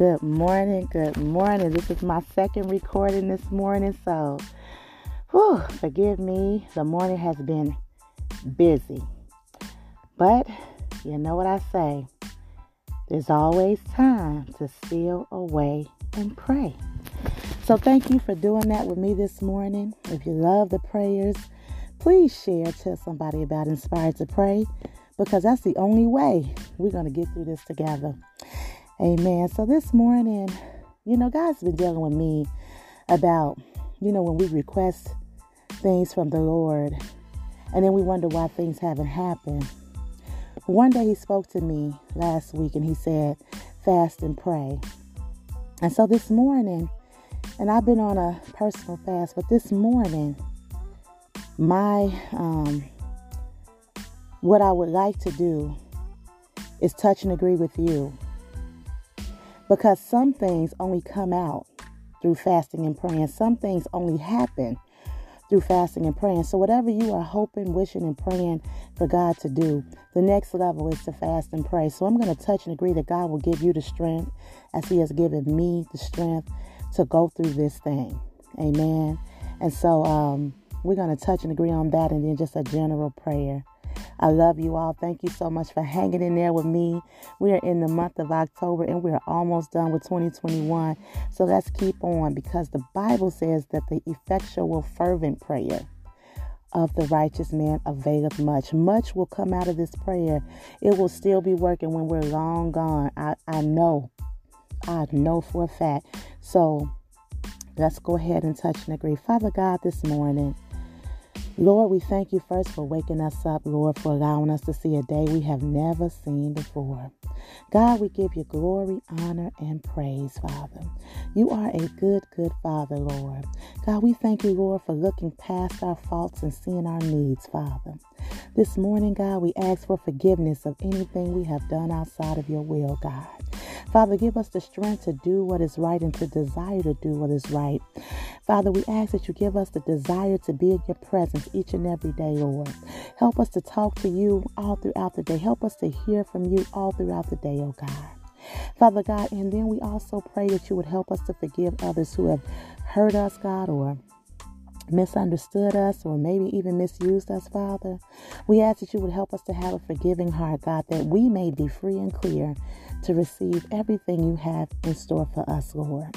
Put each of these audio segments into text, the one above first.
Good morning, good morning. This is my second recording this morning, so whew, forgive me. The morning has been busy. But you know what I say? There's always time to steal away and pray. So thank you for doing that with me this morning. If you love the prayers, please share, tell somebody about Inspired to Pray because that's the only way we're going to get through this together. Amen. So this morning, you know, God's been dealing with me about, you know, when we request things from the Lord and then we wonder why things haven't happened. One day he spoke to me last week and he said, fast and pray. And so this morning, and I've been on a personal fast, but this morning, my um, what I would like to do is touch and agree with you. Because some things only come out through fasting and praying. Some things only happen through fasting and praying. So, whatever you are hoping, wishing, and praying for God to do, the next level is to fast and pray. So, I'm going to touch and agree that God will give you the strength as He has given me the strength to go through this thing. Amen. And so, um, we're going to touch and agree on that and then just a general prayer. I love you all. Thank you so much for hanging in there with me. We are in the month of October and we're almost done with 2021. So let's keep on because the Bible says that the effectual, fervent prayer of the righteous man availeth much. Much will come out of this prayer. It will still be working when we're long gone. I, I know. I know for a fact. So let's go ahead and touch and agree. Father God, this morning. Lord, we thank you first for waking us up, Lord, for allowing us to see a day we have never seen before. God, we give you glory, honor, and praise, Father. You are a good, good Father, Lord. God, we thank you, Lord, for looking past our faults and seeing our needs, Father. This morning, God, we ask for forgiveness of anything we have done outside of your will, God. Father, give us the strength to do what is right and to desire to do what is right. Father, we ask that you give us the desire to be in your presence each and every day, Lord. Help us to talk to you all throughout the day. Help us to hear from you all throughout the day, oh God. Father God, and then we also pray that you would help us to forgive others who have hurt us, God, or misunderstood us or maybe even misused us, Father. We ask that you would help us to have a forgiving heart, God, that we may be free and clear to receive everything you have in store for us, Lord.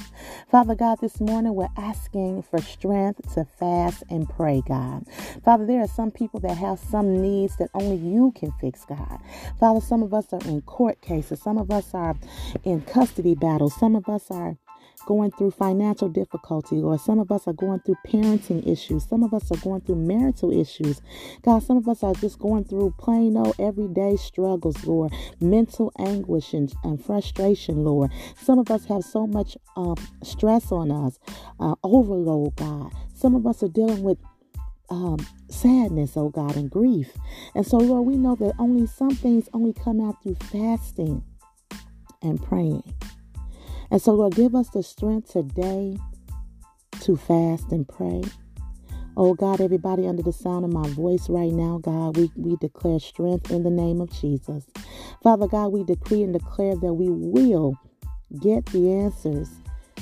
Father God, this morning we're asking for strength to fast and pray, God. Father, there are some people that have some needs that only you can fix, God. Father, some of us are in court cases, some of us are in custody battles, some of us are going through financial difficulty, or some of us are going through parenting issues. Some of us are going through marital issues. God, some of us are just going through plain old everyday struggles, Lord, mental anguish and, and frustration, Lord. Some of us have so much um, stress on us, uh, overload, God. Some of us are dealing with um, sadness, oh God, and grief. And so, Lord, we know that only some things only come out through fasting and praying. And so, Lord, give us the strength today to fast and pray. Oh God, everybody under the sound of my voice right now, God, we, we declare strength in the name of Jesus. Father God, we decree and declare that we will get the answers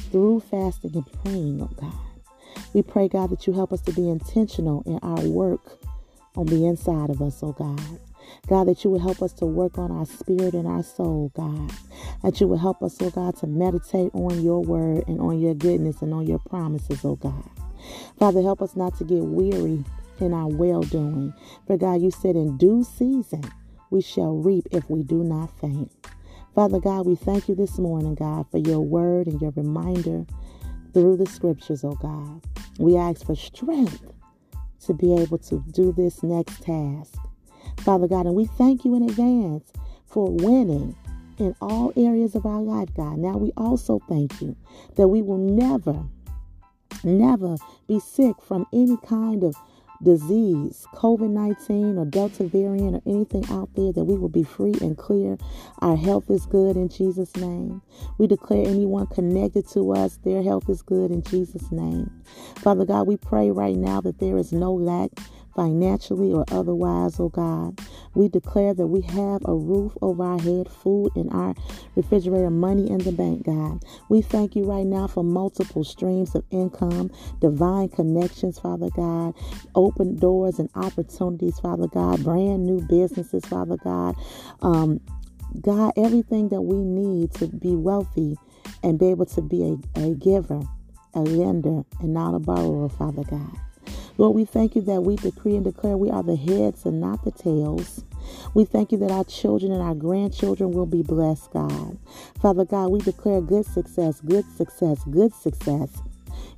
through fasting and praying, oh God. We pray, God, that you help us to be intentional in our work on the inside of us, oh God. God, that you would help us to work on our spirit and our soul, God. That you would help us, oh God, to meditate on your word and on your goodness and on your promises, oh God. Father, help us not to get weary in our well doing. For God, you said in due season we shall reap if we do not faint. Father God, we thank you this morning, God, for your word and your reminder through the scriptures, oh God. We ask for strength to be able to do this next task. Father God. And we thank you in advance for winning in all areas of our life, God. Now we also thank you that we will never, never be sick from any kind of disease, COVID 19 or Delta variant or anything out there, that we will be free and clear. Our health is good in Jesus' name. We declare anyone connected to us, their health is good in Jesus' name. Father God, we pray right now that there is no lack financially or otherwise, oh God. We declare that we have a roof over our head, food in our refrigerator, money in the bank, God. We thank you right now for multiple streams of income, divine connections, Father God, open doors and opportunities, Father God, brand new businesses, Father God. Um, God, everything that we need to be wealthy and be able to be a, a giver, a lender, and not a borrower, Father God. Lord, we thank you that we decree and declare we are the heads and not the tails. We thank you that our children and our grandchildren will be blessed, God. Father God, we declare good success, good success, good success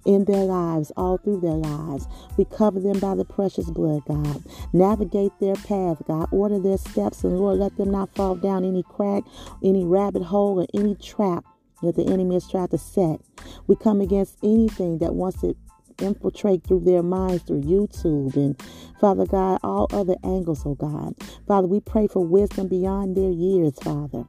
in their lives, all through their lives. We cover them by the precious blood, God. Navigate their path, God. Order their steps, and Lord, let them not fall down any crack, any rabbit hole, or any trap that the enemy has tried to set. We come against anything that wants to infiltrate through their minds through YouTube and Father God, all other angles, oh God. Father, we pray for wisdom beyond their years, Father.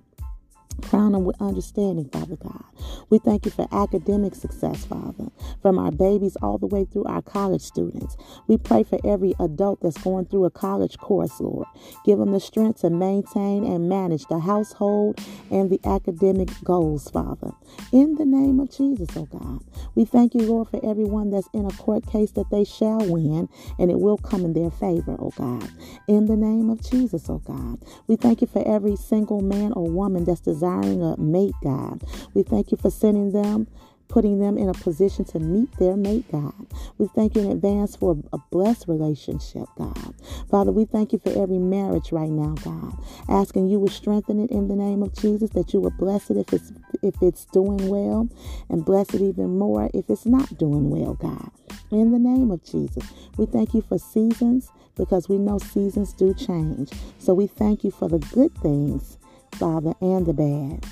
Crown them with understanding, Father God. We thank you for academic success, Father, from our babies all the way through our college students. We pray for every adult that's going through a college course, Lord. Give them the strength to maintain and manage the household and the academic goals, Father. In the name of Jesus, oh God. We thank you, Lord, for everyone that's in a court case that they shall win and it will come in their favor, oh God. In the name of Jesus, oh God. We thank you for every single man or woman that's desiring desiring a mate, God. We thank you for sending them putting them in a position to meet their mate, God. We thank you in advance for a blessed relationship, God. Father, we thank you for every marriage right now, God. Asking you would strengthen it in the name of Jesus, that you would bless it if it's if it's doing well, and bless it even more if it's not doing well, God. In the name of Jesus, we thank you for seasons because we know seasons do change. So we thank you for the good things Father, and the bad.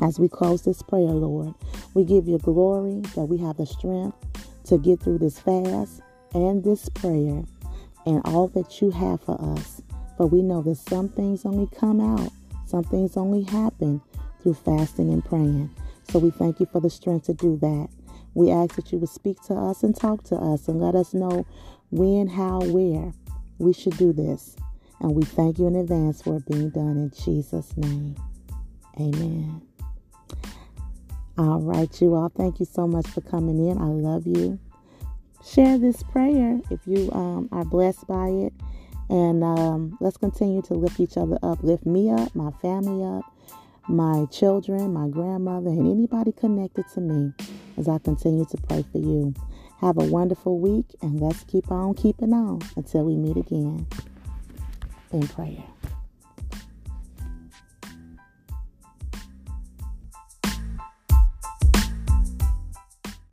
As we close this prayer, Lord, we give you glory that we have the strength to get through this fast and this prayer and all that you have for us. But we know that some things only come out, some things only happen through fasting and praying. So we thank you for the strength to do that. We ask that you would speak to us and talk to us and let us know when, how, where we should do this. And we thank you in advance for it being done in Jesus' name. Amen. All right, you all. Thank you so much for coming in. I love you. Share this prayer if you um, are blessed by it. And um, let's continue to lift each other up. Lift me up, my family up, my children, my grandmother, and anybody connected to me as I continue to pray for you. Have a wonderful week, and let's keep on keeping on until we meet again in prayer.